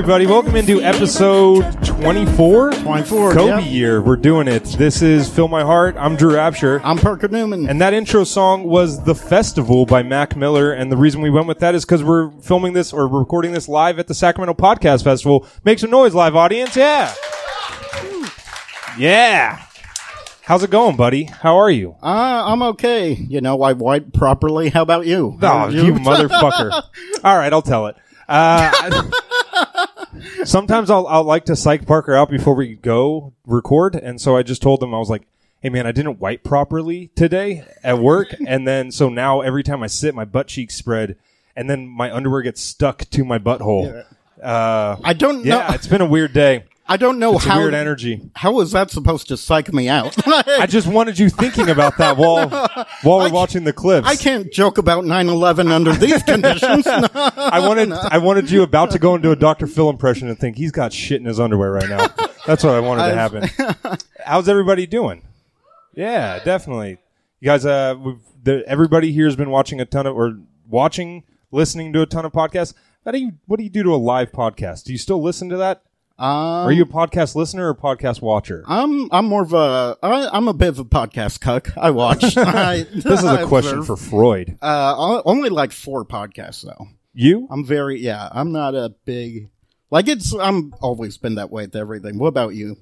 everybody. Welcome into episode 24. 24, Kobe yeah. year. We're doing it. This is Fill My Heart. I'm Drew Absher. I'm Parker Newman. And that intro song was The Festival by Mac Miller. And the reason we went with that is because we're filming this or recording this live at the Sacramento Podcast Festival. Make some noise, live audience. Yeah. Yeah. How's it going, buddy? How are you? uh, I'm okay. You know, I wiped properly. How about you? Oh, you motherfucker. All right, I'll tell it. Uh, sometimes I'll, I'll like to psych Parker out before we go record. And so I just told him, I was like, hey man, I didn't wipe properly today at work. and then, so now every time I sit, my butt cheeks spread and then my underwear gets stuck to my butthole. Uh, I don't know. yeah, it's been a weird day. I don't know It's how. weird energy. How was that supposed to psych me out? I just wanted you thinking about that while, while we're watching the clips. I can't joke about 9/11 under these conditions. I wanted I wanted you about to go into a Dr. Phil impression and think he's got shit in his underwear right now. That's what I wanted to happen. How's everybody doing? Yeah, definitely. You guys, uh, we've, the, everybody here has been watching a ton of or watching, listening to a ton of podcasts. How do you? What do you do to a live podcast? Do you still listen to that? Um, Are you a podcast listener or podcast watcher? I'm I'm more of a I, I'm a bit of a podcast cuck. I watch. I, This is a question for Freud. uh only like four podcasts though. You? I'm very yeah. I'm not a big like it's. I'm always been that way with everything. What about you?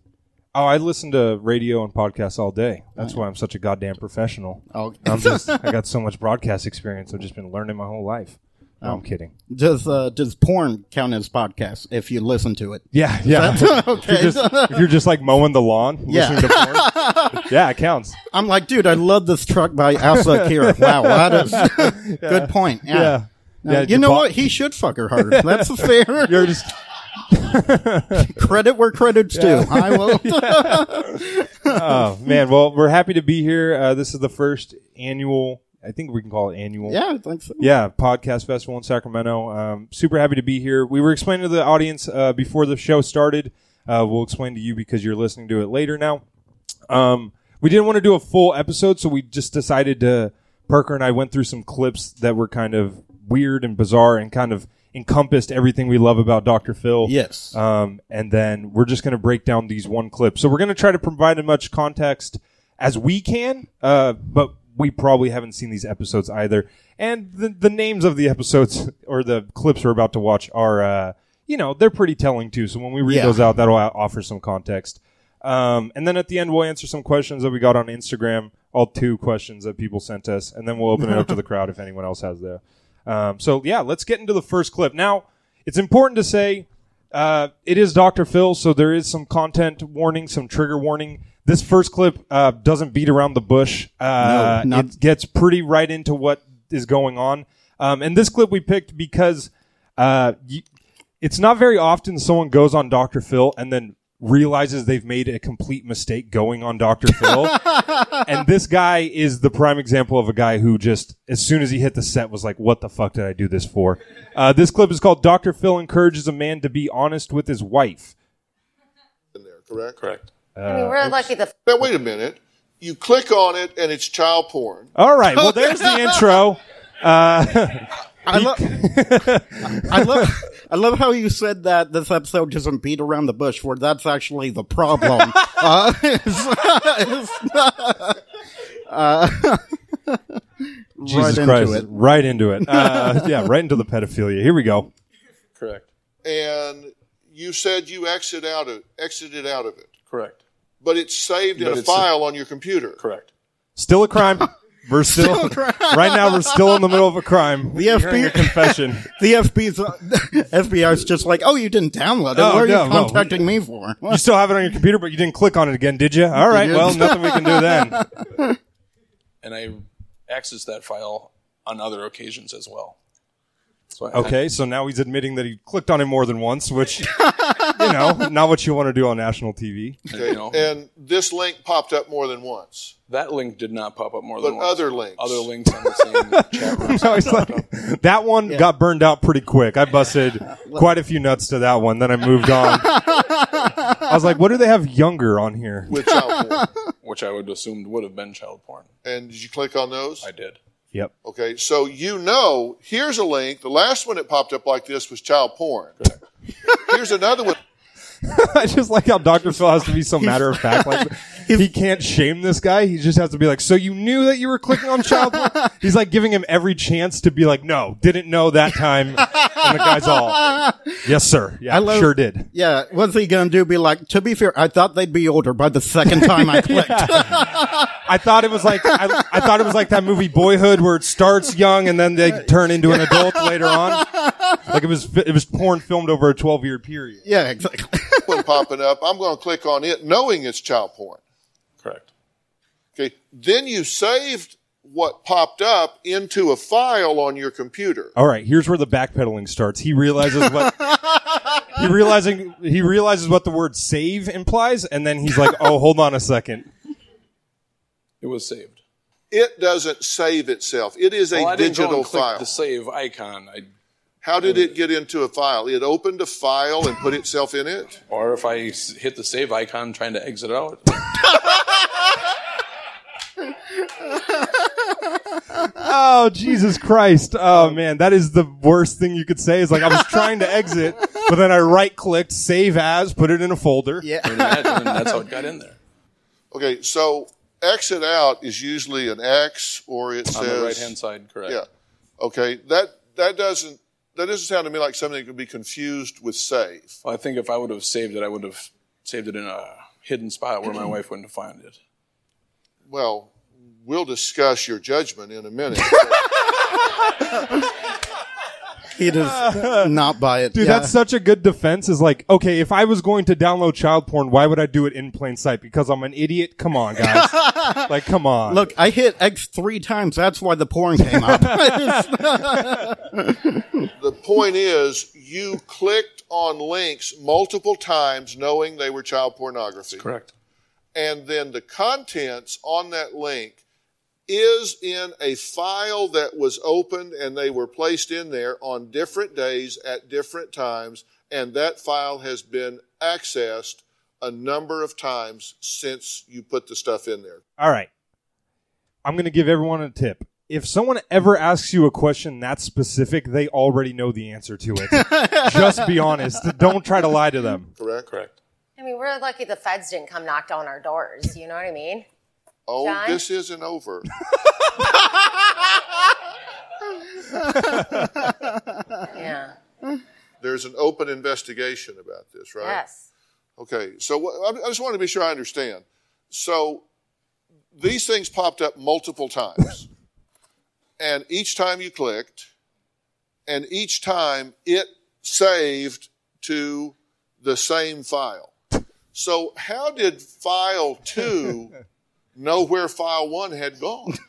Oh, I listen to radio and podcasts all day. That's why I'm such a goddamn professional. Oh, I'm just I got so much broadcast experience. I've just been learning my whole life. No, I'm kidding. does uh, does porn count as podcast if you listen to it? Yeah, yeah. okay. If you're, just, if you're just like mowing the lawn, Yeah. listening to porn. yeah, it counts. I'm like, dude, I love this truck by Asa Akira. Wow, that is good point. Yeah. Yeah. Uh, Yeah, you know what? He should fuck her harder. That's fair. You're just Credit where credit's due. I will. oh man. Well, we're happy to be here. Uh, this is the first annual. I think we can call it annual. yeah, I think so. Yeah, podcast festival in Sacramento. Um, super happy to be here. We were explaining to the audience uh, before the show started. Uh, we'll explain to you because you're listening to it later now. Um, we didn't want to do a full episode, so we just decided to. Parker and I went through some clips that were kind of weird and bizarre and kind of encompassed everything we love about Dr. Phil. Yes. Um, and then we're just going to break down these one clip. So we're going to try to provide as much context as we can, uh, but we probably haven't seen these episodes either. And the, the names of the episodes or the clips we're about to watch are, uh, you know, they're pretty telling too. So when we read Yeah. those out, that'll o- offer some context. Um, and then at the end, we'll answer some questions that we got on Instagram, all two questions that people sent us, and then we'll open it up to the crowd if anyone else has there. Um, so yeah, let's get into the first clip. Now, it's important to say uh, it is Dr. Phil, so there is some content warning, some trigger warning. This first clip uh, doesn't beat around the bush. Uh, No, not- it gets pretty right into what is going on. Um, and this clip we picked because uh, y- it's not very often someone goes on Dr. Phil and then realizes they've made a complete mistake going on Dr. Phil. and this guy is the prime example of a guy who just, as soon as he hit the set, was like, what the fuck did I do this for? Uh, this clip is called Dr. Phil encourages a man to be honest with his wife. in there, correct? Correct. I mean, we're lucky the Now, wait a minute. You click on it and it's child porn. All right. Well, there's the intro. I love, I love, I love how you said that this episode doesn't beat around the bush, where that's actually the problem. uh, it's- it's- uh, Jesus right Christ. into it. Right into it. Uh, yeah, right into the pedophilia. Here we go. Correct. And you said you exit out of, exited out of it, Correct. but it's saved in But a it's a- file on your computer. Correct. Still a crime. We're still, right now. We're still in the middle of a crime. The You're FBI a confession. The FB's, uh, FBI's just like, oh, you didn't download it. Oh, what are no, you no. contacting me for? You still have it on your computer, but you didn't click on it again, did you? All right. Well, nothing we can do then. And I accessed that file on other occasions as well. So I, Okay. So now he's admitting that he clicked on it more than once, which, you know, not what you want to do on national TV. Okay. You know. And this link popped up more than once, that link did not pop up more but than once. But other links. Other links on the same chat room. So it's like, that one got burned out pretty quick. I busted quite a few nuts to that one. Then I moved on. I was like, what do they have younger on here? with child porn. which I would assume would have been child porn. And did you click on those? I did. Yep. Okay, so you know, here's a link. The last one that popped up like this was child porn. Here's another one. I just like how Dr. Phil has to be so matter of fact. Like he can't shame this guy. He just has to be like, "So you knew that you were clicking on child porn?" He's like giving him every chance to be like, "No, didn't know that time." And the guy's all, "Yes, sir. Yeah, I love- sure did." Yeah, what's he gonna do? Be like, to be fair, I thought they'd be older by the second time I clicked. I thought it was like I, I thought it was like that movie Boyhood where it starts young and then they turn into an adult later on. Like it was it was porn filmed over a twelve year period. yeah, exactly. when popping up. I'm going to click on it knowing it's child porn. Correct. Okay. Then you saved what popped up into a file on your computer. All right, here's where the backpedaling starts. He realizes what he realizing he realizes what the word save implies, and then he's like, "Oh, hold on a second. It was saved. It doesn't save itself. It is a Well, I didn't go digital and click file. the save icon. I, How did it get into a file? It opened a file and put itself in it? or if I hit the save icon trying to exit out. Oh, Jesus Christ. Oh man, that is the worst thing you could say. Is like I was trying to exit, but then I right clicked, save as, put it in a folder. Yeah. And that's how it got in there. Okay, so exit out is usually an X or it On says the right hand side, correct. Yeah. Okay. That that doesn't that doesn't sound to me like something that could be confused with save. Well, I think if I would have saved it, I would have saved it in a hidden spot where my wife wouldn't find it. Well, we'll discuss your judgment in a minute. He does not buy it. Dude, yeah. that's such a good defense. Is like, okay, if I was going to download child porn, why would I do it in plain sight? Because I'm an idiot. Come on, guys. like, come on. Look, I hit X three times. That's why the porn came up. the point is, you clicked on links multiple times knowing they were child pornography. Correct. and then the contents on that link is in a file that was opened and they were placed in there on different days at different times and that file has been accessed a number of times since you put the stuff in there. All right. I'm going to give everyone a tip. If someone ever asks you a question that specific, they already know the answer to it. Just be honest. Don't try to lie to them. Correct? Correct. I mean, we're lucky the feds didn't come knock on our doors. You know what I mean? Oh, John? this isn't over. Yeah. There's an open investigation about this, right? Yes. Okay, so I I just want to be sure I understand. So these things popped up multiple times, and each time you clicked, and each time it saved to the same file. So how did file two know where file one had gone?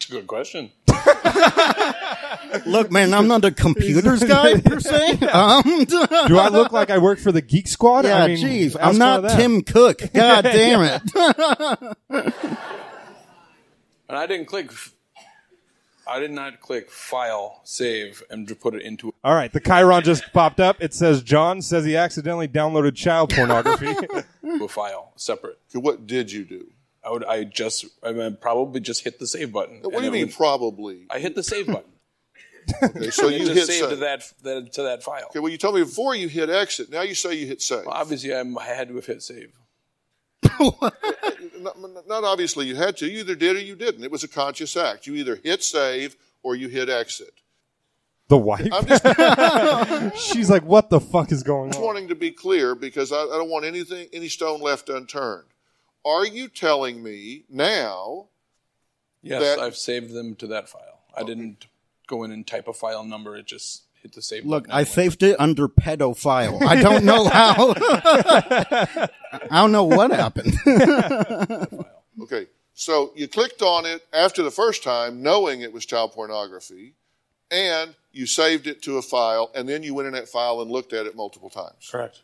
It's a good question. Look, man, I'm not a computers guy per se. Um, Do I look like I work for the Geek Squad? yeah, I mean, jeez, ask I'm one not of. Tim Cook. God damn it. And I didn't click. f- I did not click file, save, and to put it into. All right, the Chiron just popped up. It says John says he accidentally downloaded child pornography. a file separate. Okay, what did you do? I would. I just. I mean, probably just hit the save button. What and do you mean would- probably? I hit the save button. Okay, so It you just hit saved to that, that to that file. Okay, well, you told me before you hit exit. Now you say you hit save. Well, obviously, I'm, I had to have hit save. not, not obviously you had to. You either did or you didn't. It was a conscious act. You either hit save or you hit exit. the wife. I'm just She's like, what the fuck is going on? Just wanting to be clear because I, I don't want anything, any stone left unturned. Are you telling me now? Yes, That- I've saved them to that file. I didn't go in and type a file number. It just hit the save Look, button. I saved it under pedophile. I don't know how. I don't know what happened. Okay, so you clicked on it after the first time, knowing it was child pornography, and you saved it to a file, and then you went in that file and looked at it multiple times. Correct.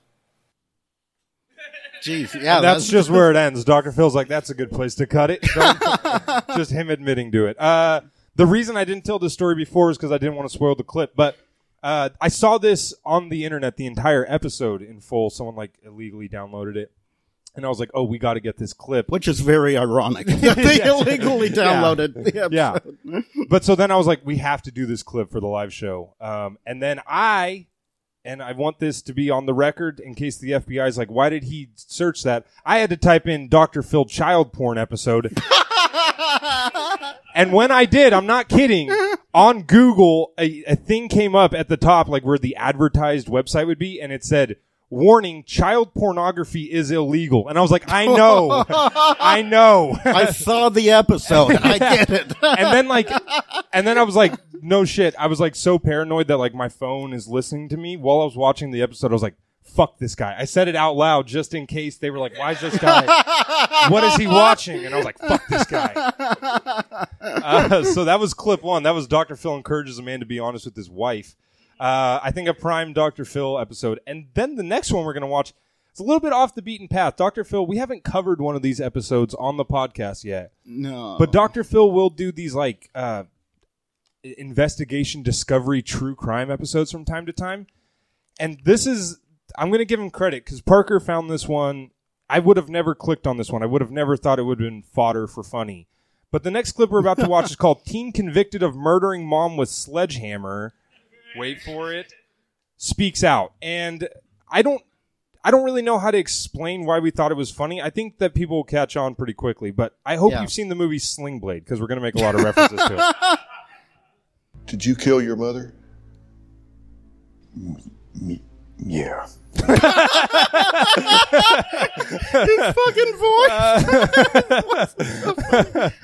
Jeez, yeah, That's just where it ends. Dr. Phil's like, that's a good place to cut it. just him admitting to it. Uh, the reason I didn't tell this story before is because I didn't want to spoil the clip, but uh, I saw this on the internet, the entire episode in full. Someone like illegally downloaded it. And I was like, oh, we got to get this clip. Which is very ironic. they illegally downloaded the episode. Yeah. but so then I was like, we have to do this clip for the live show. Um, and then I, and I want this to be on the record in case the FBI is like, why did he search that? I had to type in Dr. Phil child porn episode. and when I did, I'm not kidding, on Google, a, a thing came up at the top, like where the advertised website would be, and it said, warning, child pornography is illegal. And I was like, I know, I know. I saw the episode. I get it. and then like, and then I was like, no shit. I was like so paranoid that like my phone is listening to me while I was watching the episode. I was like, fuck this guy. I said it out loud just in case they were like, why is this guy, what is he watching? And I was like, fuck this guy. Uh, so that was clip one. That was Dr. Phil encourages a man to be honest with his wife. Uh, I think a prime Dr. Phil episode. And then the next one we're going to watch, it's a little bit off the beaten path. Dr. Phil, we haven't covered one of these episodes on the podcast yet. No. But Dr. Phil will do these like uh, investigation, discovery, true crime episodes from time to time. And this is, I'm going to give him credit because Parker found this one. I would have never clicked on this one. I would have never thought it would have been fodder for funny. But the next clip we're about to watch is called Teen Convicted of Murdering Mom with Sledgehammer. Wait for it. Speaks out. And I don't I don't really know how to explain why we thought it was funny. I think that people will catch on pretty quickly, but I hope Yeah. you've seen the movie Sling Blade because we're going to make a lot of references to it. Did you kill your mother? Yeah. His fucking voice.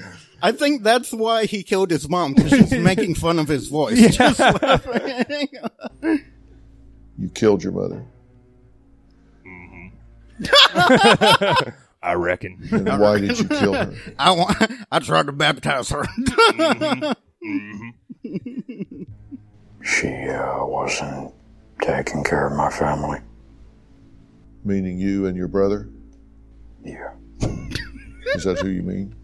I think that's why he killed his mom because she's making fun of his voice. Just. You killed your mother. Mm-hmm. I reckon. And why did you kill her? I want. I tried to baptize her. She my family. Meaning you and your brother? Yeah. Is that who you mean?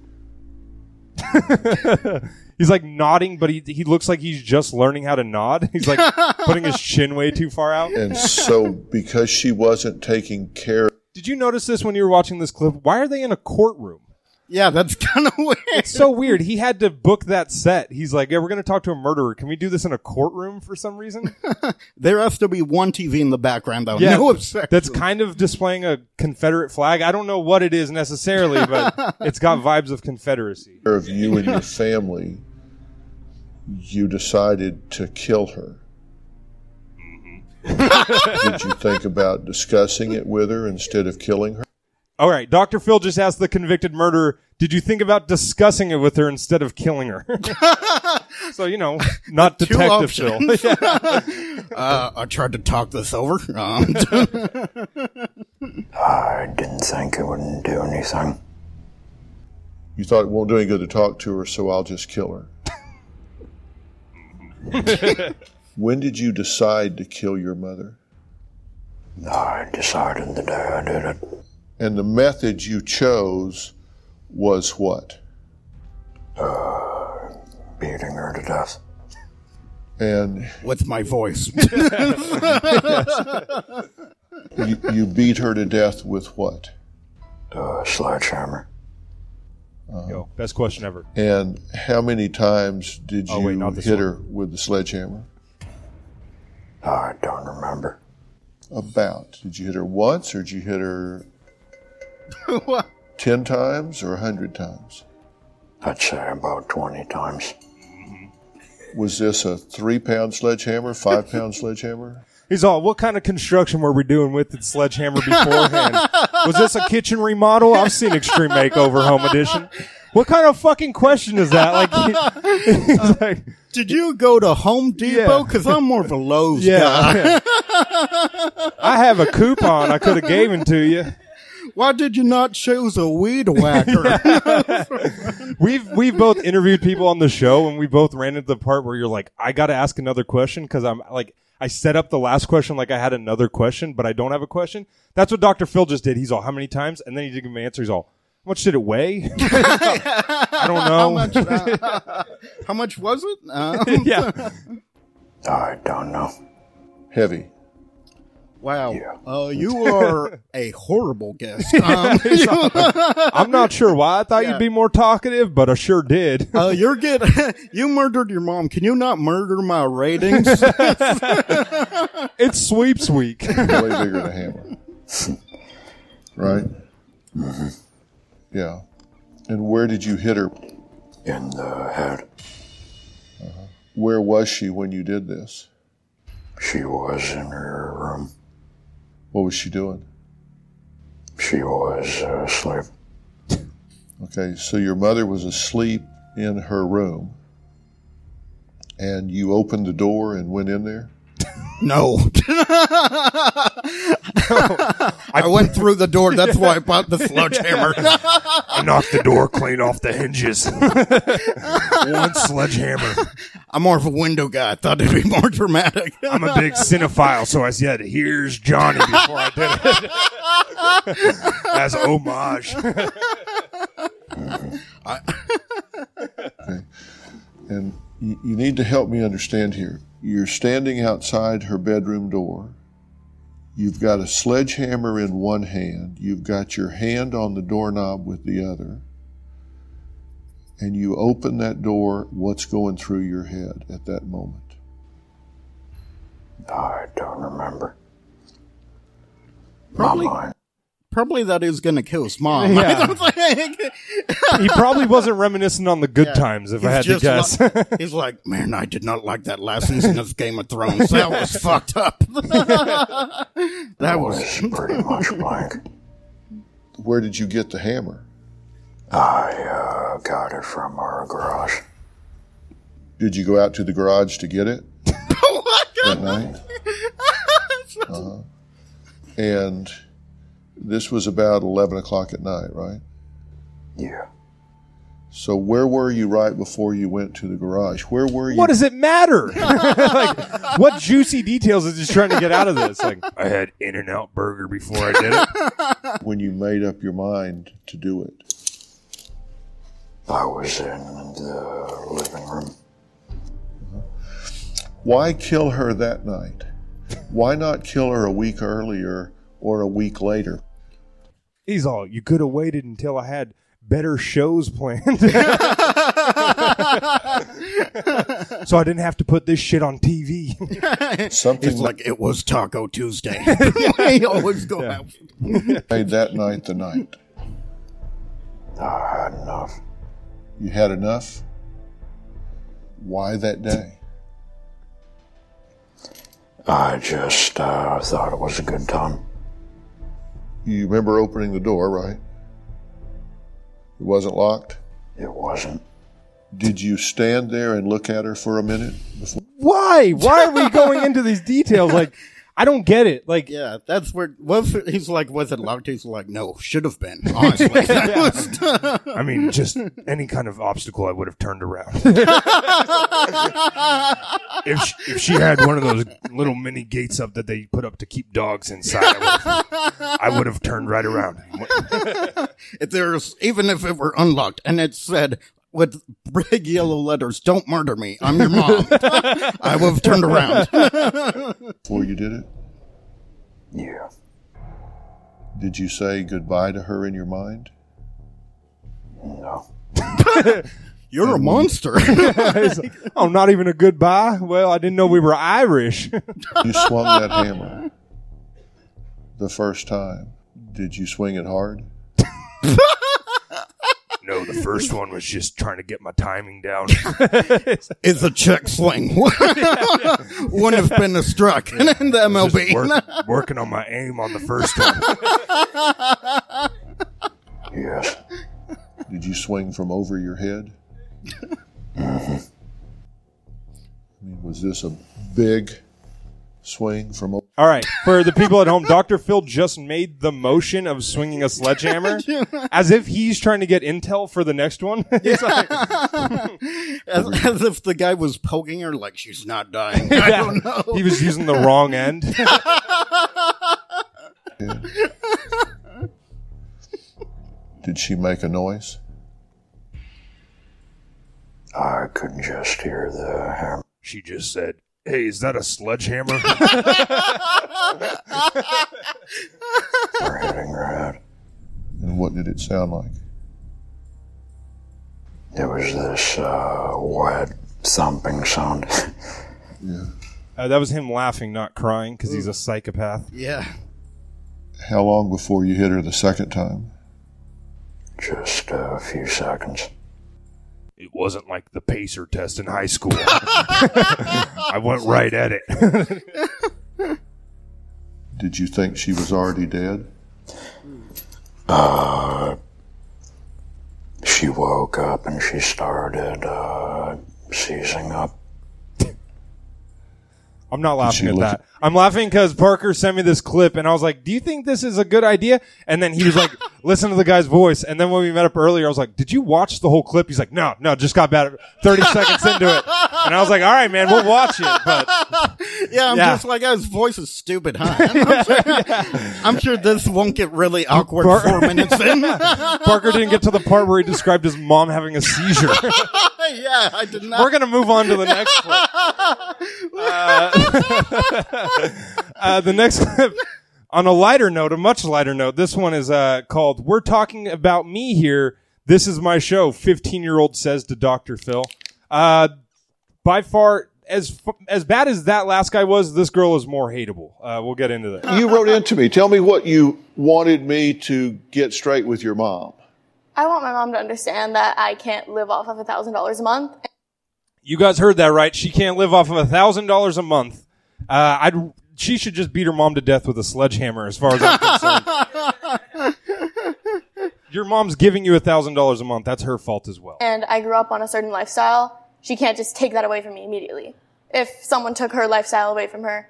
He's like nodding, but he he looks like he's just learning how to nod. He's like putting his chin way too far out. And so, because she wasn't taking care, Did you notice this when you were watching this clip? Why are they in a courtroom? Yeah, that's kind of weird. It's so weird. He had to book that set. He's like, "Yeah, we're going to talk to a murderer. Can we do this in a courtroom for some reason?" There has to be one TV in the background though. Yeah, no obsession. that's kind of displaying a Confederate flag. I don't know what it is necessarily, but it's got vibes of Confederacy. of you and your family, you decided to kill her. Mm-hmm. Did you think about discussing it with her instead of killing her? All right, Dr. Phil just asked the convicted murderer, "Did you think about discussing it with her instead of killing her?" so you know, not Two Detective Phil. options. uh, I tried to talk this over. Um, I didn't think it wouldn't do anything. You thought it won't do any good to talk to her, so I'll just kill her. when did you decide to kill your mother? I decided the day I did it. And the method you chose was what? Beating her to death. And with my voice. you, you beat her to death with what? Uh, sledgehammer. Yo, best question ever. And how many times did you Oh, wait, hit one. her with the sledgehammer? I don't remember. About. Did you hit her once or did you hit her What? 10 times or a 100 times? I'd say about 20 times. Mm-hmm. Was this a three pound sledgehammer, five pound sledgehammer? He's all, "What kind of construction were we doing with the sledgehammer beforehand? Was this a kitchen remodel? I've seen Extreme Makeover Home Edition. What kind of fucking question is that? Like, uh, he's like, Did you go to Home Depot? Yeah. Because I'm more of a Lowe's guy. yeah. I have a coupon I could have given to you. Why did you not choose a weed whacker? We've we've both interviewed people on the show, and we both ran into the part where you're like, I got to ask another question because I'm like, I set up the last question like I had another question, but I don't have a question. That's what Dr. Phil just did. He's all, how many times? And then he didn't give me an answer. He's all, how much did it weigh? I don't know. How much? uh, how much was it? Um, yeah. I don't know. Heavy. Wow. Yeah. Uh, you are a horrible guest. Um, I'm not sure why I thought Yeah. you'd be more talkative, but I sure did. uh, you're good. you murdered your mom. Can you not murder my ratings? it's sweeps week. way bigger than a hammer. right? Yeah. And where did you hit her? In the head. Where was she when you did this? She was in her room. What was she doing? She was uh, asleep. Okay, so your mother was asleep in her room, and you opened the door and went in there? no. I went through the door. That's why I bought the sledgehammer. I knocked the door clean off the hinges. One sledgehammer. I'm more of a window guy. I thought it'd be more dramatic. I'm a big cinephile, so I said, "Here's Johnny" before I did it as homage. And you, you need to help me understand here. You're standing outside her bedroom door. You've got a sledgehammer in one hand. You've got your hand on the doorknob with the other. And you open that door. What's going through your head at that moment? I don't remember. Probably, My mind. Probably that is going to kill his mom. Yeah. I don't think. He probably wasn't reminiscing on the good Yeah. times, if I had He's to guess. li- he's like, man, I did not like that last season of Game of Thrones. That was fucked up. that was. was pretty much blank. Where did you get the hammer? I uh, got it from our garage. Did you go out to the garage to get it that night? Uh-huh. And this was about 11 o'clock at night, right? Yeah. So where were you right before you went to the garage? Where were you? what does it matter? like, what juicy details is he trying to get out of this? Like, I had In and Out Burger before I did it. when you made up your mind to do it? I was in the living room. Uh-huh. Why kill her that night? Why not kill her a week earlier or a week later? He's all, you could have waited until I had better shows planned. so I didn't have to put this shit on TV. Something It's like it was Taco Tuesday. he always go out. made that night the night. I had enough. You had enough? Why that day? I just uh, thought it was a good time. You remember opening the door, right? It wasn't locked? It wasn't. Did you stand there and look at her for a minute before? Why? Why are we going into these details? Like, I don't get it. Like, Yeah, that's where was it, he's like, was it locked? He's like, no, should have been. Honestly, I mean, just any kind of obstacle, I would have turned around. if she, if she had one of those little mini gates up that they put up to keep dogs inside, I would have, I would have turned right around. if there's even if it were unlocked and it said with big yellow letters, "Don't murder me, I'm your mom," I would have turned around. before you did it? Yeah. Did you say goodbye to her in your mind? No. You're a monster. oh, not even a goodbye. Well, I didn't know we were Irish. You swung that hammer the first time. Did you swing it hard? No, the first one was just trying to get my timing down. it's a check swing. Wouldn't have been a struck in the Just MLB. work- working on my aim on the first one. Yes. Did you swing from over your head? I mean, was this a big swing from over? All right, for the people at home, Dr. Phil just made the motion of swinging a sledgehammer as if he's trying to get intel for the next one. It's like- as, as if the guy was poking her like she's not dying. I Yeah. don't know. He was using the wrong end. Did she make a noise? I couldn't just hear the hammer. She just said, Hey, is that a sledgehammer? were hitting her head. And what did it sound like? It was this uh, wet thumping sound. Uh, that was him laughing, not crying, because he's a psychopath. Yeah. How long before you hit her the second time? Just a few seconds. It wasn't like the pacer test in high school. I went right at it. Did you think she was already dead? Uh, she woke up and she started uh, seizing up. I'm not laughing at look- that. I'm laughing because Parker sent me this clip, and I was like, "Do you think this is a good idea?" And then he was like, "Listen to the guy's voice." And then when we met up earlier, I was like, "Did you watch the whole clip?" He's like, "No, no, just got about 30 seconds into it." And I was like, "All right, man, we'll watch it." But Yeah, I'm Yeah. just like, his voice is stupid, huh? I'm, sure, I'm sure this won't get really awkward Bar- four minutes in. Parker didn't get to the part where he described his mom having a seizure. yeah, I did not. We're gonna move on to the next clip. Uh, uh, the next clip, on a lighter note, a much lighter note. This one is uh, called "We're Talking About Me Here." This is my show. Fifteen-year-old says to Doctor Phil. Uh, by far, as as bad as that last guy was, this girl is more hateable. Uh, we'll get into that. You wrote into me. Tell me what you wanted me to get straight with your mom. I want my mom to understand that I can't live off of a thousand dollars a month. You guys heard that right? She can't live off of a thousand dollars a month. Uh, I'd she should just beat her mom to death with a sledgehammer, as far as I'm concerned. Your mom's giving you a thousand dollars a month. That's her fault as well. And I grew up on a certain lifestyle. She can't just take that away from me immediately. If someone took her lifestyle away from her,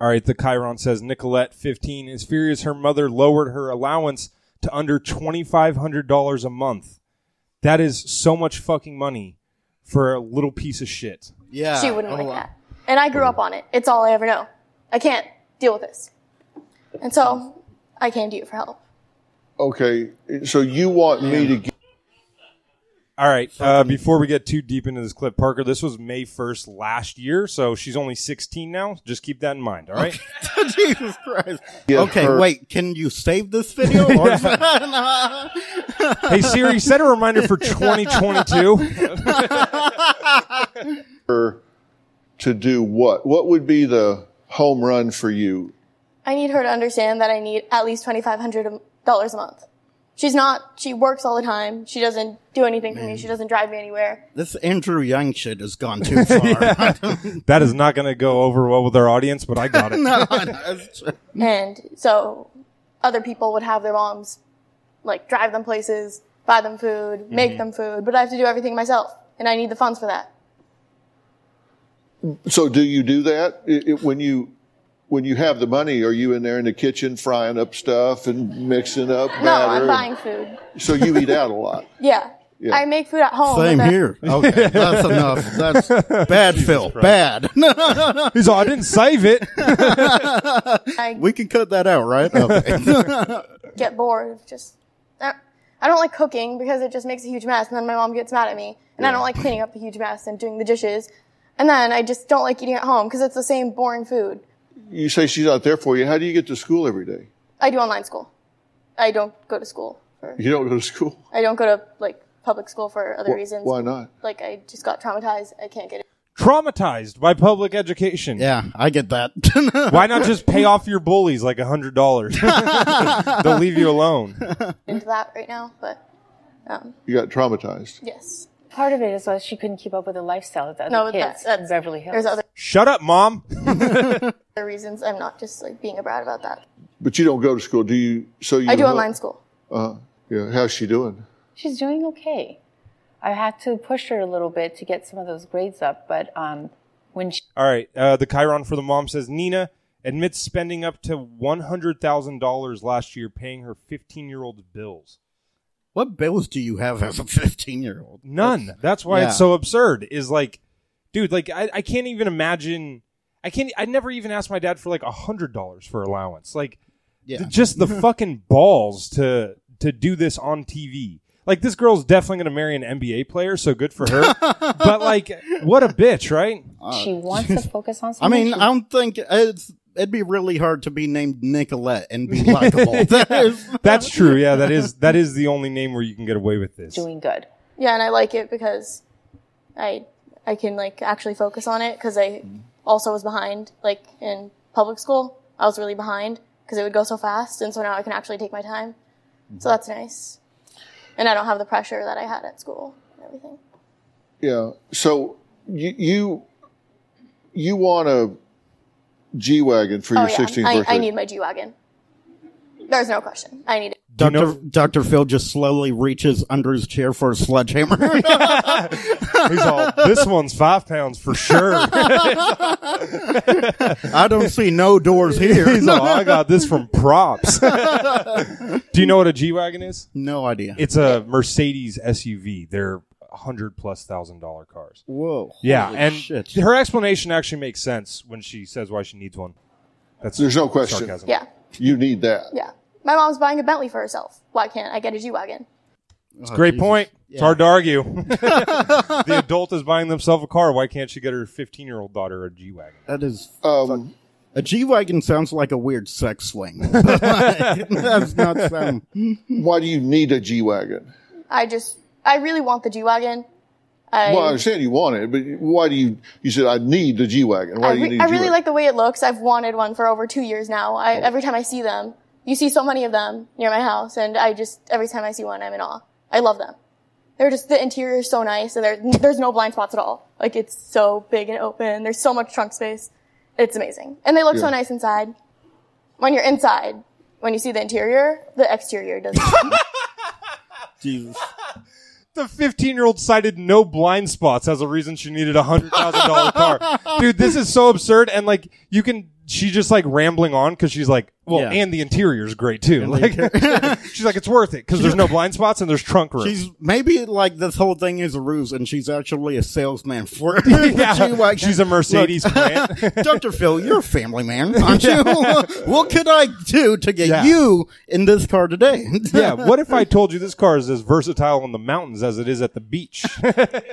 All right, the Chiron says Nicolette, 15, is furious her mother lowered her allowance to under $2,500 a month. That is so much fucking money for a little piece of shit. yeah. she wouldn't oh, like that. And I grew up on it. It's all I ever know. I can't deal with this. And so I came to you for help. Okay, so you want me to get All right, uh, before we get too deep into this clip, Parker, this was May 1st last year, so she's only 16 now. Just keep that in mind, all right? Jesus Christ. Get okay, her- wait. Can you save this video? Or hey, Siri, set a reminder for 2022. her to do what? What would be the home run for you? I need her to understand that I need at least $2,500 a month. She's not, she works all the time. She doesn't do anything for me. She doesn't drive me anywhere. this Andrew Young shit has gone too far. that is not going to go over well with our audience, but I got it. no, that's. And so other people would have their moms like drive them places, buy them food, make mm-hmm. them food, but I have to do everything myself. And I need the funds for that. So do you do that I- I- when you when you have the money? Are you in there in the kitchen frying up stuff and mixing up No, batter? I'm buying food. So you eat out a lot. Yeah. Yeah. I make food at home. Same here. Okay, that's enough. That's bad, Phil. Bad. No, no, no. He's all, I didn't save it. I we can cut that out, right? Okay. get bored just. I I don't like cooking because it just makes a huge mess, and then my mom gets mad at me. And I don't like cleaning up the huge mess and doing the dishes. And then I just don't like eating at home because it's the same boring food. You say she's out there for you. How do you get to school every day? I do online school. I don't go to school. For, You don't go to school. I don't go to like public school for other Wh- reasons. Why not? Like I just got traumatized. I can't get it. Traumatized by public education. yeah, I get that. Why not just pay off your bullies like a hundred dollars? They'll leave you alone. into that right now, but um, You got traumatized. yes. Part of it is that she couldn't keep up with the lifestyle of the other No, but kids that, that's in Beverly Hills. There's other Shut up, mom. other reasons. I'm not just like being a brat about that. But you don't go to school, do you? So you I do help- online school. Uh, yeah. How's she doing? She's doing okay. I had to push her a little bit to get some of those grades up, but um, when she All right. Uh, the Chiron for the mom says Nina admits spending up to one hundred thousand dollars last year paying her fifteen-year-old's bills. What bills do you have as a 15 year old? None. That's why Yeah. it's so absurd. Is like, dude, like I, I can't even imagine. I can't. I never even asked my dad for like a hundred dollars for allowance. Like, Yeah. th- just the fucking balls to to do this on TV. Like this girl's definitely gonna marry an NBA player, so good for her. but like, what a bitch, right? she wants to focus on I mean, she- I don't think it's it'd be really hard to be named Nicolette and be likable. That is- That's true. Yeah, that is that is the only name where you can get away with this. Doing good. Yeah, and I like it because I I can like actually focus on it because I mm-hmm. also was behind like in public school. I was really behind because it would go so fast, and so now I can actually take my time. So mm-hmm. that's nice, and I don't have the pressure that I had at school and everything. Yeah. So you you you want a G wagon for oh your yeah, 16th I, birthday? I need my G wagon. There's no question. I need it. Do you Dr. know- Dr. Phil just slowly reaches under his chair for a sledgehammer. He's all, this one's five pounds for sure. I don't see no doors here. He's all, I got this from props. Do you know what a G wagon is? no idea. It's a Mercedes SUV. They're hundred plus thousand dollar cars. Whoa. Yeah, Holy and shit. her explanation actually makes sense when she says why she needs one. That's There's no question. sarcasm. Yeah, You need that. yeah. My mom's buying a Bentley for herself. Why can't I get a G wagon? It's a great Jesus. point. It's hard to argue. the adult is buying themselves a car. Why can't she get her 15 year old daughter a G wagon? That is. Um, A G Wagon sounds like a weird sex swing. That's not sound. why do you need a G wagon? I just, I really want the G wagon. I, Well, I understand you want it, but why do you? You said I need the G wagon. Why I, do you re- need? I a G really wagon? like the way it looks. I've wanted one for over two years now. I, oh. every time I see them, you see so many of them near my house, and I just every time I see one, I'm in awe. I love them. They're just the interior is so nice, and there, there's no blind spots at all. Like it's so big and open. There's so much trunk space. It's amazing, and they look so nice inside. When you're inside, when you see the interior, the exterior doesn't. Jesus. The 15 year old cited no blind spots as a reason she needed a hundred thousand dollar car. Dude, this is so absurd. And like, you can, she's just like rambling on because she's like, well, Yeah. and the interior is great too. the Like, she's like, it's worth it because there's no blind spots and there's trunk room. She's maybe like this whole thing is a ruse, and she's actually a salesman for it. Yeah, G-Wagon. she's a Mercedes Look, plant. Dr. Phil, you're a family man, aren't you? what could I do to get Yeah. you in this car today? yeah. What if I told you this car is as versatile on the mountains as it is at the beach?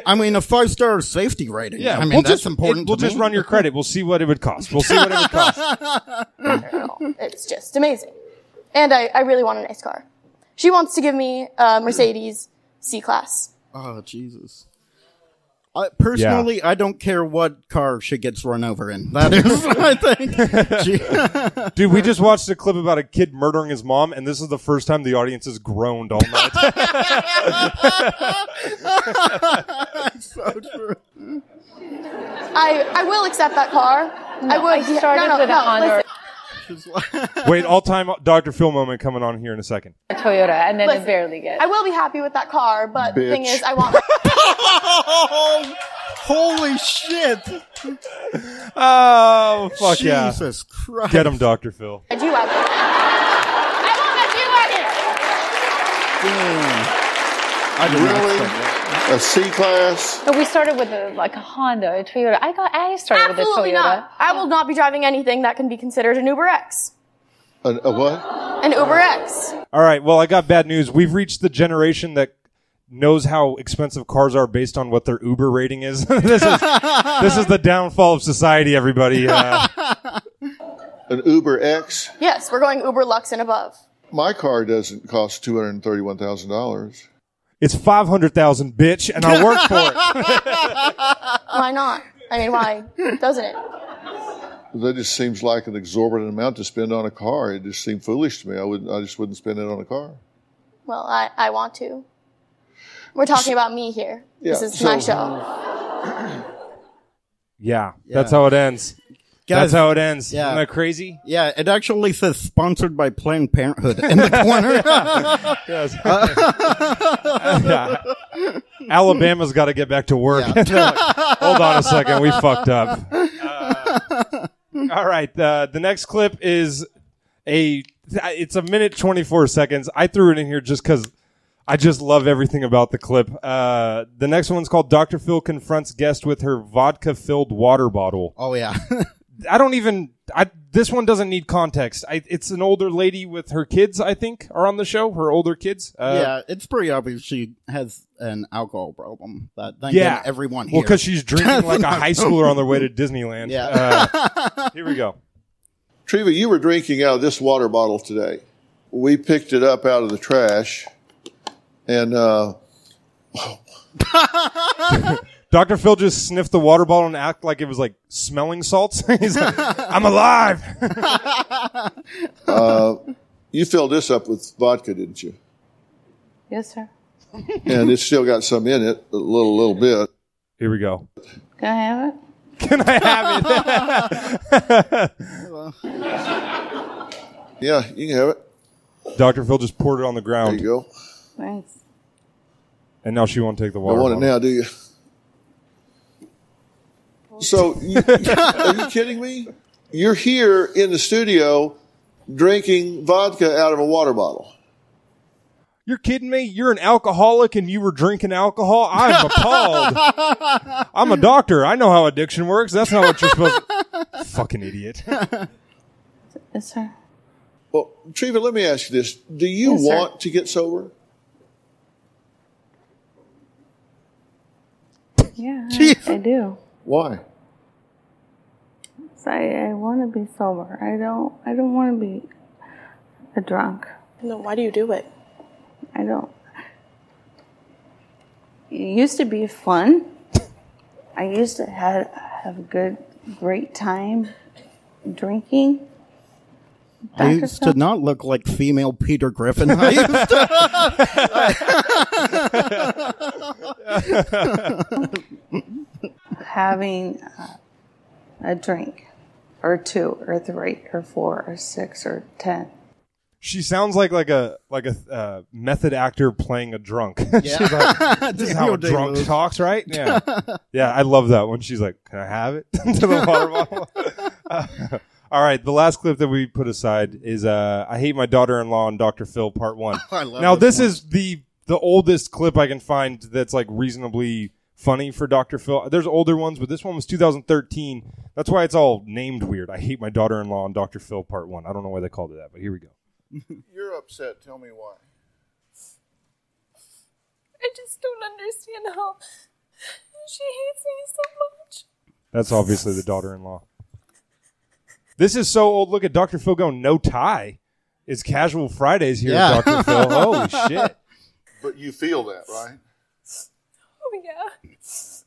I mean, a five star safety rating. Yeah, I mean we'll that's just, important. it- we'll to just me. run your credit. We'll see what it would cost. We'll see what it would it's just amazing. And I, I really want a nice car. She wants to give me a Mercedes C class. Oh Jesus. I, personally, I don't care what car she gets run over in. That is, I think. Dude, we just watched a clip about a kid murdering his mom, and this is the first time the audience has groaned all night. so true. I, I will accept that car. I would. I started no, no, with a no, Honda listen. She's like- Wait, all time Dr. Phil moment coming on here in a second. or Toyota, and then Listen, it barely gets. I will be happy with that car, but the thing Bitch. is, I want. oh, holy shit! Oh, fuck yeah. Jesus Christ! Get him, Dr. Phil. A G wagon. I want a G wagon. I did not Really? expect that. A C class? But we started with a, like a Honda, a Toyota. I got. I started Absolutely with a Toyota. not. I will not be driving anything that can be considered an Uber X. A, a what? An Uber X. All right, well, I got bad news. We've reached the generation that knows how expensive cars are based on what their Uber rating is. this is this is the downfall of society, everybody. Uh, An Uber X? Yes, we're going Uber Lux and above. My car doesn't cost two hundred thirty-one thousand dollars. It's 500,000, bitch, and I'll work for it. Why not? I mean, why doesn't it? That just seems like an exorbitant amount to spend on a car. It just seemed foolish to me. I would, I just wouldn't spend it on a car. Well, I, I want to. We're talking about me here. This Yeah, is my show. Yeah, that's how it ends. Guys, that's how it ends. yeah. Isn't that crazy? Yeah, it actually says sponsored by Planned Parenthood in the corner. yeah. Alabama's got to get back to work. Like, Hold on a second, we fucked up. Uh, all right, uh, the next clip is a. It's a minute twenty four seconds. I threw it in here just because I just love everything about the clip. Uh, the next one's called "Dr. Phil confronts guest with her vodka filled water bottle." oh yeah. I don't even. I this one doesn't need context. I, it's an older lady with her kids. I think are on the show. Her older kids. Uh, yeah, it's pretty obvious she has an alcohol problem. But thank Yeah. God everyone Well, because she's drinking like a high schooler on their way to Disneyland. Yeah. Uh, here we go. Treva, you were drinking out of this water bottle today. We picked it up out of the trash, and uh, Dr. Phil just sniffed the water bottle and act like it was like smelling salts. He's like, I'm alive. Uh, you filled this up with vodka, didn't you? Yes, sir. And it's still got some in it, a little, little bit. Here we go. Can I have it? Can I have it? Yeah, you can have it. it? Dr. Phil just poured it on the ground. There you go. Thanks. and now she won't take the water. I water want it now, do you? So, you, are you kidding me? You're here in the studio drinking vodka out of a water bottle. You're kidding me? You're an alcoholic and you were drinking alcohol? I'm appalled. I'm a doctor. I know how addiction works. That's not what you're supposed to. Fucking idiot. Yes, sir. Well, Treva, let me ask you this: Do you Yes, sir. want to get sober? Yeah, Jeez. I, I do. Why? So I, I want to be sober. I don't. I don't want to be a drunk. No, why do you do it? I don't. It used to be fun. I used to have have a good, great time drinking. I used Phil? to not look like female Peter Griffin. I used to- having uh, a drink, or two, or three, or four, or six, or ten. She sounds like like a like a uh, method actor playing a drunk. she's like, this is how a drunk Day-Lewis. talks, right? Yeah, yeah. I love that when she's like, "Can I have it?" to the water bottle. All right, the last clip that we put aside is uh, "I Hate My Daughter-in-Law" and Dr. Phil Part One. I love now this this is the the oldest clip I can find that's like reasonably funny for Dr. Phil. There's older ones, but this one was 2013. That's why it's all named weird. I hate my daughter-in-law and Dr. Phil Part One. I don't know why they called it that, but here we go. You're upset. Tell me why. I just don't understand how she hates me so much. That's obviously the daughter-in-law. This is so old. Look at Dr. Phil going no tie. It's casual Fridays here Yeah. at Dr. Phil. Holy shit. But you feel that, right? Oh yeah.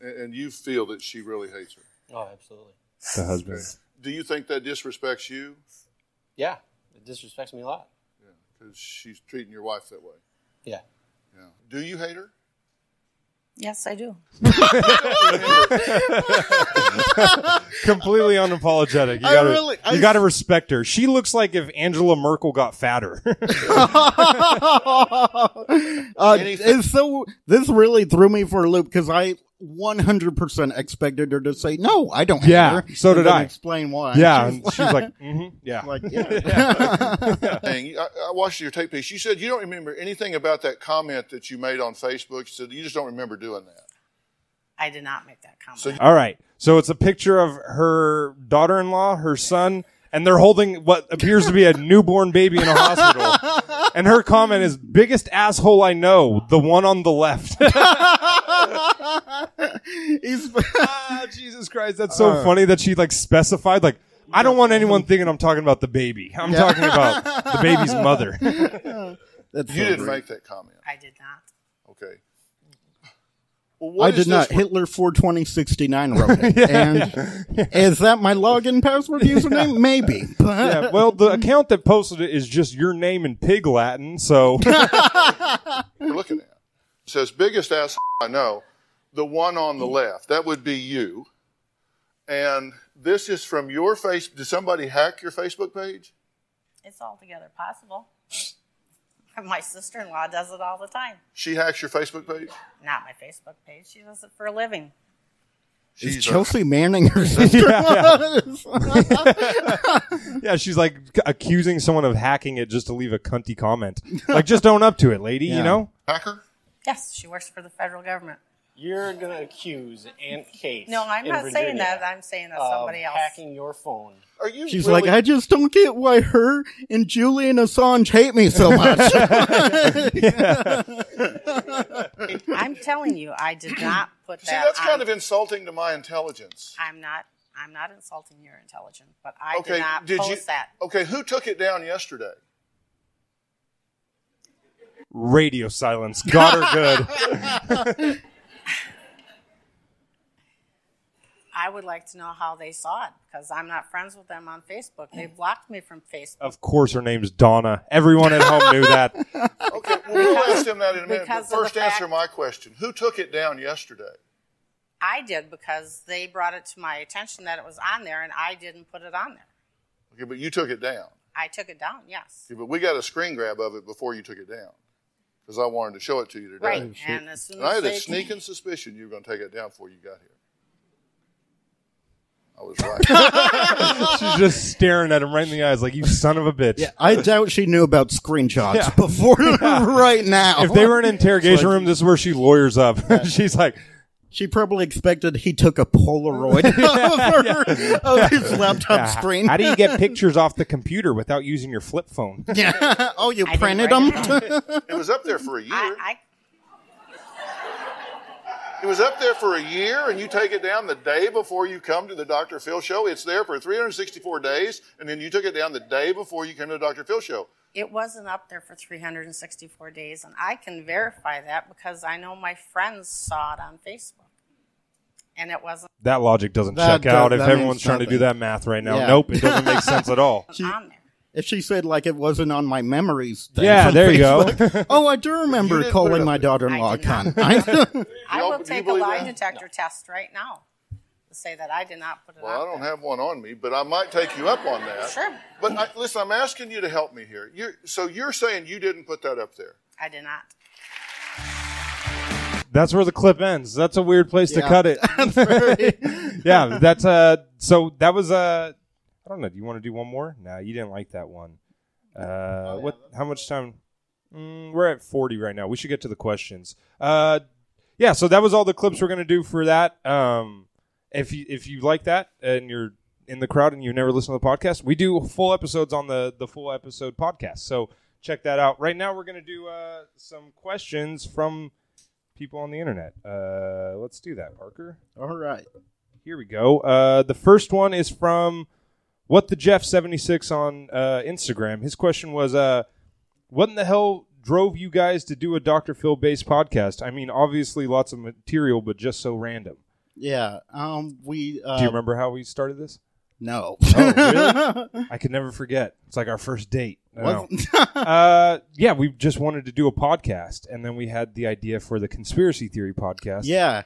And, and you feel that she really hates her. Oh, absolutely. The husband. Do you think that disrespects you? Yeah, it disrespects me a lot. Yeah, because she's treating your wife that way. Yeah. Yeah. Do you hate her? Yes, I do. Completely unapologetic. You I gotta, really- I- you gotta respect her. She looks like if Angela Merkel got fatter. uh, and so this really threw me for a loop because I 100% expected her to say, no, I don't hate Yeah, her. so and did I. explain why. yeah. She's And she's like, hmm yeah. like, yeah. Dang, I, I watched your tape piece. You said you don't remember anything about that comment that you made on Facebook. You said you just don't remember doing that. I did not make that comment. So All right. So it's a picture of her daughter-in-law, her son, and they're holding what appears to be a newborn baby in a hospital. And her comment is, biggest asshole I know, the one on the left. He's, ah, Jesus Christ. That's so funny that she like specified, like, I don't want anyone thinking I'm talking about the baby. I'm talking about the baby's mother. that's you so didn't great. make that comment. I did not. Okay. Well, what I is did not. this- Hitler for 2069 wrote it. And is that my login password username? Maybe. yeah, well, the account that posted it is just your name in pig Latin, so. we're looking at. It says biggest ass I know, the one on the left. That would be you. And this is from your face. Did somebody hack your Facebook page? It's altogether possible. My sister in law does it all the time. She hacks your Facebook page. Not my Facebook page. She does it for a living. Is She's a- Manning her sister? yeah, yeah. Yeah, she's like accusing someone of hacking it just to leave a cunty comment. Like, just own up to it, lady, you know? hacker. Yes, she works for the federal government. You're going to accuse Aunt Kate. No, I'm in not saying that. I'm saying that of somebody else. hacking your phone. Are you? She's really- like, I just don't get why her and Julian Assange hate me so much. I'm telling you, I did not put that. See, that. that's on- kind of insulting to my intelligence. I'm not. I'm not insulting your intelligence, but I Okay, did not did post you? that. Okay, who took it down yesterday? Radio silence. Got her good. I would like to know how they saw it because I'm not friends with them on Facebook. They blocked me from Facebook. Of course, her name's Donna. Everyone at home knew that. Okay, well, we'll ask them that in a minute. But Because first, answer fact- my question: Who took it down yesterday? I did because they brought it to my attention that it was on there, and I didn't put it on there. Okay, but you took it down. I took it down, yes. Okay, but we got a screen grab of it before you took it down because I wanted to show it to you today. Right, oh, and as soon And I had a they sneaking suspicion you were going to take it down before you got here. I was right. She's just staring at him right in the eyes, like you son of a bitch. Yeah, I doubt she knew about screenshots Yeah. before right now. If they were in an interrogation like- room, this is where she lawyers up. She's like, She probably expected he took a Polaroid of, her, of his laptop "Yeah, screen. How do you get pictures off the computer without using your flip phone? Yeah. Oh, you I didn't printed them? it it was up there for a year. I, I It was up there for a year, and you take it down the day before you come to the Dr. Phil show. It's there for 364 days, and then you took it down the day before you came to the Dr. Phil show. It wasn't up there for 364 days, and I can verify that because I know my friends saw it on Facebook, and it wasn't That logic doesn't That check out if that everyone's means trying to do nothing. that math right now. Yeah. Nope, it doesn't make sense at all. on there. If she said like it wasn't on my memories, thing Yeah, from there you go. Facebook, oh, I do remember didn't put it calling up my there. daughter-in-law I did not. cunt. I- I don't- will do you take a believe lie that? detector test right now to say that I did not put it up. Well, I don't there. have one on me, but I might take you up on that. Sure. But I, listen, I'm asking you to help me here. You're, so you're saying you didn't put that up there? I did not. That's where the clip ends. That's a weird place to cut it. yeah, that's uh. So that was uh. I don't know. Do you want to do one more? Nah, you didn't like that one. Uh, what? How much time? Mm, we're at forty right now. We should get to the questions. Uh, yeah. So that was all the clips we're gonna do for that. Um, if you if you like that and you're in the crowd and you've never listened to the podcast, we do full episodes on the the full episode podcast. So check that out. Right now, we're gonna do uh some questions from people on the internet. Uh, let's do that, Parker. All right. Here we go. Uh, the first one is from what the Jeff seventy six on uh, Instagram. His question was, uh, "What in the hell drove you guys to do a Dr. Phil based podcast? I mean, obviously lots of material, but just so random." Yeah. Um. We. Uh, Do you remember how we started this? No. Oh, really? I could never forget. It's like our first date. Know. uh, yeah, we just wanted to do a podcast, and then we had the idea for the conspiracy theory podcast. yeah.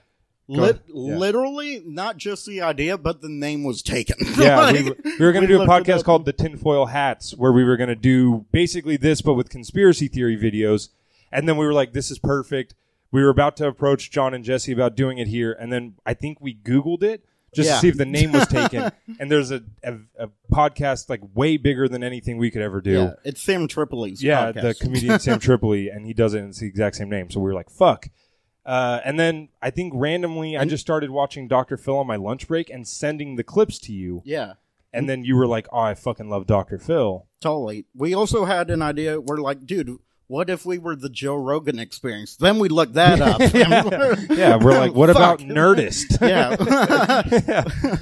Lit- Yeah. Literally, not just the idea, but the name was taken. Yeah, Like, we, were- we were going to we do a podcast called The Tinfoil Hats, where we were going to do basically this, but with conspiracy theory videos. And then we were like, this is perfect. We were about to approach John and Jesse about doing it here. And then I think we Googled it just Yeah. to see if the name was taken. and there's a, a, a podcast like way bigger than anything we could ever do. Yeah, it's Sam Tripoli's. Yeah, podcast. the comedian Sam Tripoli, and he does it. and It's the exact same name. So we were like, "Fuck." Uh, and then I think randomly, I just started watching Dr. Phil on my lunch break and sending the clips to you. Yeah, And then you were like, "Oh, I fucking love Dr. Phil." totally. We also had an idea. We're like, dude, what if we were the Joe Rogan experience? Then we look that up. Yeah, we're like, "What about Nerdist?" Yeah.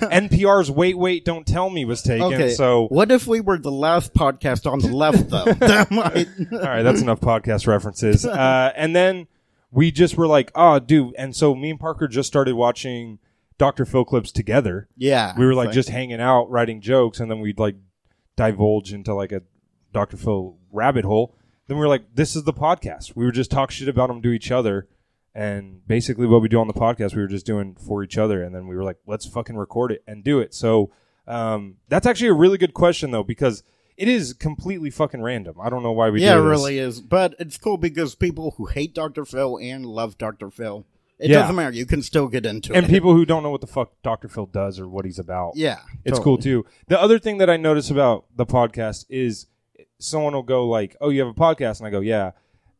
NPR's "Wait, Wait, Don't Tell Me" was taken. okay. So, what if we were the last podcast on the left, though? might. all right, that's enough podcast references. Uh, and then we just were like, "Oh, dude!" And so me and Parker just started watching Dr. Phil clips together. Yeah. we were like right. just hanging out writing jokes and then we'd like divulge into like a dr phil rabbit hole then we were like this is the podcast we were just talk shit about them to each other and basically what we do on the podcast we were just doing for each other and then we were like let's fucking record it and do it so um, that's actually a really good question though because it is completely fucking random i don't know why we yeah, it really is. But it's cool because people who hate Dr. Phil and love Dr. Phil, it Yeah. doesn't matter. You can still get into and it. And people who don't know what the fuck Dr. Phil does or what he's about. Yeah, It's totally. cool too. The other thing that I notice about the podcast is someone will go like, "Oh, you have a podcast?" and I go, "Yeah."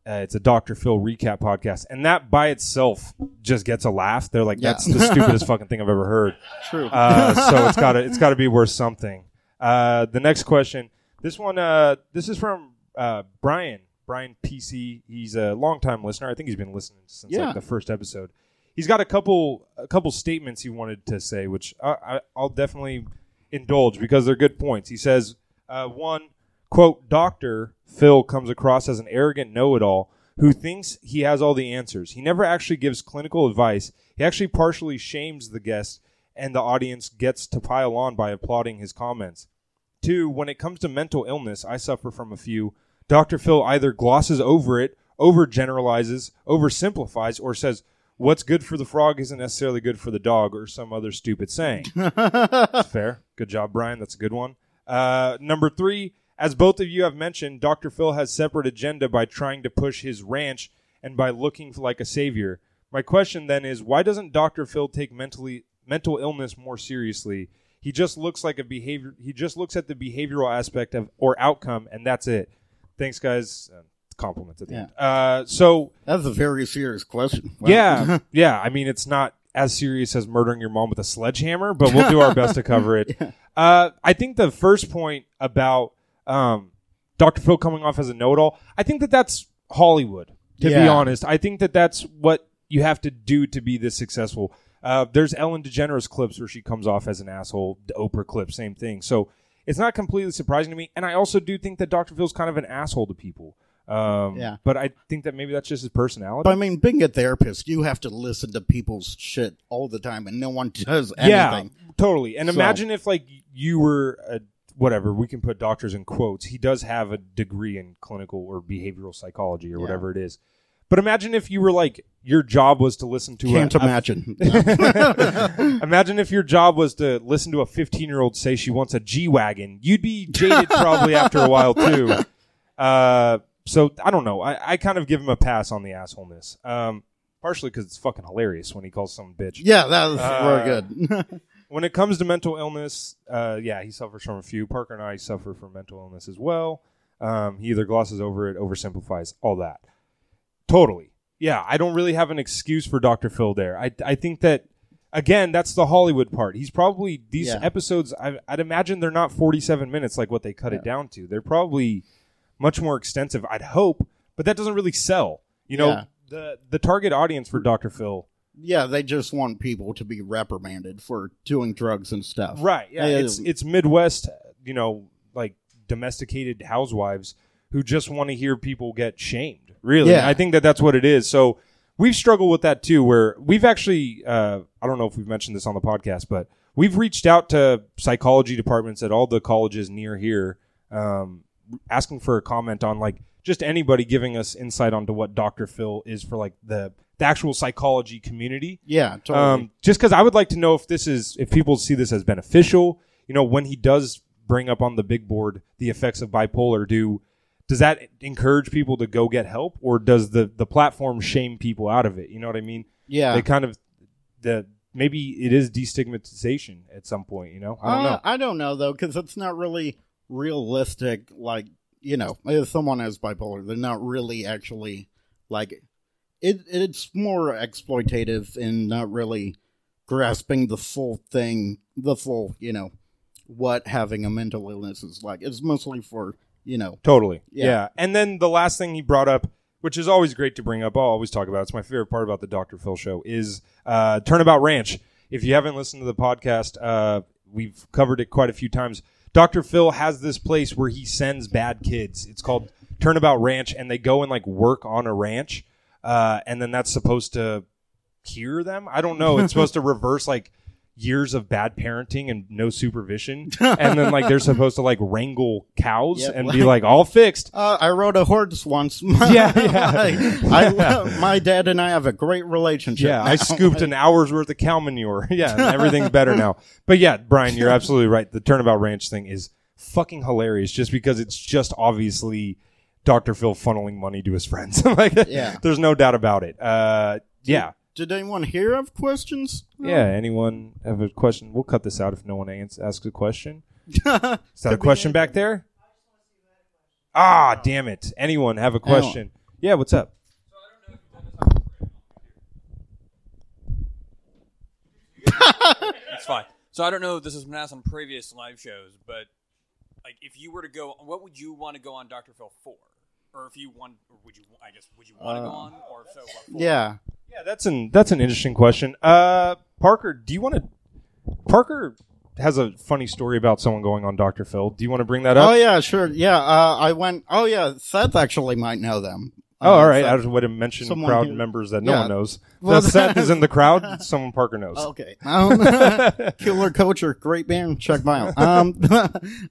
Uh, it's a Dr. Phil recap podcast, and that by itself just gets a laugh. They're like. "That's the stupidest fucking thing I've ever heard." True. Uh, so it's got to it's got to be worth something. Uh, the next question. This one. Uh, this is from uh, Brian. Brian PC. He's a longtime listener. I think he's been listening since Yeah. like the first episode. he's got a couple a couple statements he wanted to say, which I, I, I'll definitely indulge because they're good points. He says, uh, one quote, Doctor Phil comes across as an arrogant know-it-all who thinks he has all the answers. He never actually gives clinical advice. He actually partially shames the guest, and the audience gets to pile on by applauding his comments. Two, when it comes to mental illness, I suffer from a few. Dr. Phil either glosses over it, overgeneralizes, oversimplifies, or says, What's good for the frog isn't necessarily good for the dog, or some other stupid saying. Fair. Good job, Brian. That's a good one. Uh, number three, as both of you have mentioned, Dr. Phil has separate agenda by trying to push his ranch and by looking like a savior. My question then is, why doesn't Dr. Phil take mentally mental illness more seriously? He just looks like a behavior. He just looks at the behavioral aspect of or outcome, and that's it. Thanks, guys. Uh, compliments at the end. Uh, so That's a very serious question. Wow. yeah, yeah. I mean, it's not as serious as murdering your mom with a sledgehammer, but we'll do our best to cover it. uh, I think the first point about um, Dr. Phil coming off as a know-it-all, I think that that's Hollywood. To be honest, I think that that's what you have to do to be this successful. Uh, there's Ellen DeGeneres clips where she comes off as an asshole. The Oprah clip, same thing. So it's not completely surprising to me. And I also do think that Dr. Phil's kind of an asshole to people. Um, Yeah. But I think that maybe that's just his personality. But I mean, being a therapist, you have to listen to people's shit all the time, and no one does anything. Yeah, totally. And So- imagine if like you were a, whatever we can put doctors in quotes. He does have a degree in clinical or behavioral psychology or whatever it is. But imagine if you were like your job was to listen to. Can't a, a- imagine. imagine if your job was to listen to a 15 year old say she wants a G wagon. You'd be jaded probably after a while too. Uh, so I don't know. I, I kind of give him a pass on the assholeness. Um, partially because it's fucking hilarious when he calls someone bitch. Yeah, that was Uh, very good. when it comes to mental illness, uh, yeah, he suffers from a few. Parker and I suffer from mental illness as well. Um, he either glosses over it, oversimplifies, all that. Totally. Yeah, I don't really have an excuse for Dr. Phil there. I, I think that, again, that's the Hollywood part. He's probably, these Yeah. episodes, I, I'd imagine they're not 47 minutes like what they cut it down to. They're probably much more extensive, I'd hope, but that doesn't really sell. You know, Yeah. the, the target audience for Dr. Phil yeah, they just want people to be reprimanded for doing drugs and stuff. Right. Yeah. It's it's Midwest, you know, like domesticated housewives who just want to hear people get shamed. Really, Yeah. I think that that's what it is. So we've struggled with that too. Where we've actually, uh, I don't know if we've mentioned this on the podcast, but we've reached out to psychology departments at all the colleges near here, um, asking for a comment on like just anybody giving us insight onto what Dr. Phil is for like the the actual psychology community. Yeah, totally. Um, just because I would like to know if this is if people see this as beneficial. You know, when he does bring up on the big board the effects of bipolar, do does that encourage people to go get help, or does the the platform shame people out of it? You know what I mean? Yeah. they kind of the maybe it is destigmatization at some point. You know, I don't Uh, know. I don't know though, because it's not really realistic. Like you know, if someone has bipolar, they're not really actually like it. It's more exploitative and not really grasping the full thing, the full you know what having a mental illness is like. It's mostly for you know Totally. Yeah. Yeah. And then the last thing he brought up, which is always great to bring up, I'll always talk about. It's my favorite part about the Dr. Phil show is uh, Turnabout Ranch. If you haven't listened to the podcast, uh, we've covered it quite a few times. Dr. Phil has this place where he sends bad kids. It's called Turnabout Ranch, and they go and like work on a ranch, uh, and then that's supposed to cure them. I don't know. It's supposed to reverse like years of bad parenting and no supervision, and then like they're supposed to like wrangle cows Yeah, and be like all fixed. Uh, I rode a horse once. Yeah, yeah. I, my dad and I have a great relationship. Yeah, I scooped an hour's worth of cow manure. Yeah, everything's better now. But yeah, Brian, you're absolutely right. The Turnabout Ranch thing is fucking hilarious just because it's just obviously Dr. Phil funneling money to his friends. like, Yeah. there's no doubt about it. Uh, yeah. Did anyone here have questions? Yeah, anyone have a question? We'll cut this out if no one ans- asks a question. Is that a question back there? Ah, damn it. Anyone have a question? Yeah, what's up? That's fine. So I don't know if this has been asked on previous live shows, but like if you were to go, what would you want to go on Dr. Phil for? Or if you want, or would you? I guess would you want to go Uh, on, or if so, what for? Yeah. Yeah, That's an that's an interesting question. Uh, Parker, do you want to? Parker has a funny story about someone going on Dr. Phil. Do you want to bring that up? Oh yeah, sure. Yeah, uh, I went. Oh yeah, Seth actually might know them. Oh, Uh, all right. I just would have mentioned someone crowd who- members that no Yeah. one knows. Well, That Seth is in the crowd. Someone Parker knows. Okay. Um, Killer Culture, great band. Check them out. Um,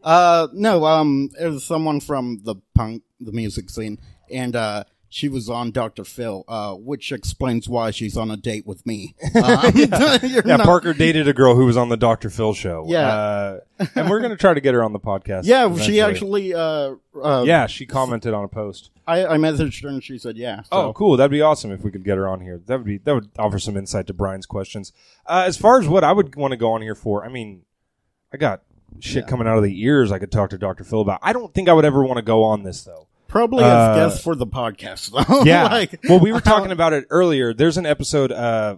uh, no, um, it was someone from the punk, the music scene, and uh, she was on Dr. Phil, uh, which explains why she's on a date with me. Um, yeah, Yeah, not- Parker dated a girl who was on the Dr. Phil show. Yeah. Uh, and we're going to try to get her on the podcast. Yeah, eventually. she actually. Uh, uh, yeah, she commented on a post. I, I messaged her and she said yeah. Oh, cool! That'd be awesome if we could get her on here. That would be that would offer some insight to Brian's questions. Uh, as far as what I would want to go on here for, I mean, I got shit coming out of the ears. I could talk to Dr. Phil about. I don't think I would ever want to go on this though. Probably Uh, as guest for the podcast, though. Yeah. Like, well, we were talking about it earlier. There's an episode. Uh,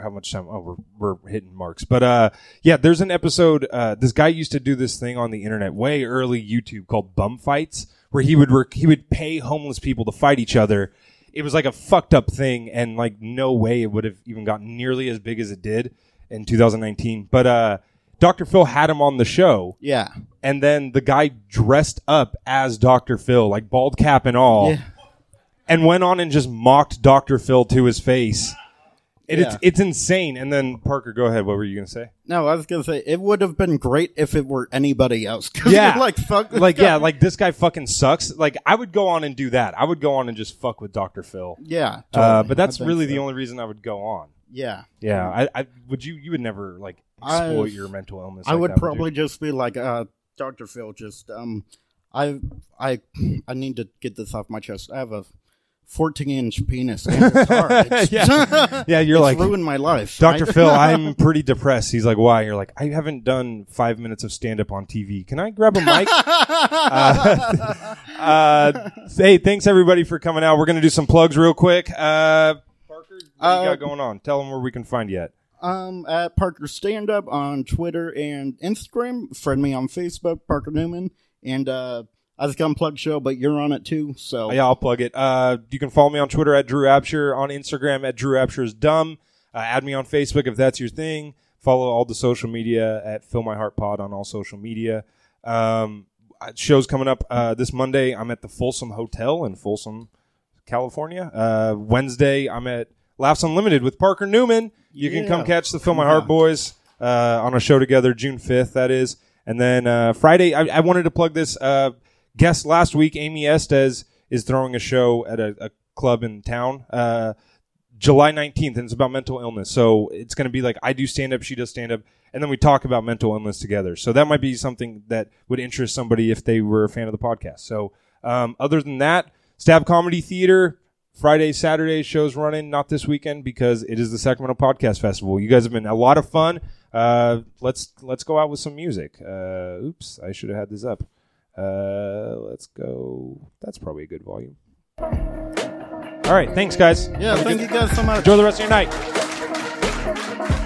how much time? Oh, we're we're hitting marks. But uh, yeah, there's an episode. Uh, this guy used to do this thing on the internet, way early YouTube, called bum fights, where he would work. He would pay homeless people to fight each other. It was like a fucked up thing, and like no way it would have even gotten nearly as big as it did in 2019. But uh, Dr. Phil had him on the show. Yeah. And then the guy dressed up as Dr. Phil, like bald cap and all, Yeah. and went on and just mocked Dr. Phil to his face. It, Yeah. it's, it's insane. And then Parker, go ahead. What were you gonna say? No, I was gonna say it would have been great if it were anybody else. 'Cause Yeah, you're like fuck, this like guy. yeah, like this guy fucking sucks. Like I would go on and do that. I would go on and just fuck with Dr. Phil. Yeah, uh, totally. but that's think really so. the only reason I would go on. Yeah. yeah. I, I would you. You would never like exploit I- your mental illness. I like would that, you? probably just be like, uh, Doctor Phil, just um, I, I, I need to get this off my chest. I have a. 14 inch penis and it's hard. Yeah. yeah, you're it's like ruined my life. Dr. Phil, I'm pretty depressed. He's like, why? You're like, I haven't done five minutes of stand up on TV. Can I grab a mic? uh, uh, hey, thanks everybody for coming out. We're going to do some plugs real quick. Uh, Parker, what do you Uh, got going on? Tell them where we can find you at. Um, at Parker Stand Up on Twitter and Instagram. Friend me on Facebook, Parker Newman. And, uh, I was gonna plug show, but you're on it too, so. Yeah, I'll plug it. Uh, you can follow me on Twitter at Drew Absher, on Instagram at Drew Absher is dumb. Uh, add me on Facebook if that's your thing. Follow all the social media at Fill My Heart Pod on all social media. Um, uh, shows coming up uh, this Monday. I'm at the Folsom Hotel in Folsom, California. Uh, Wednesday, I'm at Laughs Unlimited with Parker Newman. You can come catch the Fill My Heart boys uh, on a show together June 5th, that is. And then uh, Friday, I, I wanted to plug this. Uh, guest last week, Amy Estes, is throwing a show at a, a club in town. Uh, July 19th, and it's about mental illness. So it's going to be like I do stand up, she does stand up, and then we talk about mental illness together. So that might be something that would interest somebody if they were a fan of the podcast. So um, other than that, Stab Comedy Theater, Friday, Saturday shows running, not this weekend because it is the Sacramento Podcast Festival. You guys have been a lot of fun. Uh, let's let's go out with some music. Uh, oops, I should have had this up. Uh, let's go. That's probably a good volume. All right, thanks, guys. Yeah, thank you guys so much. Enjoy the rest of your night.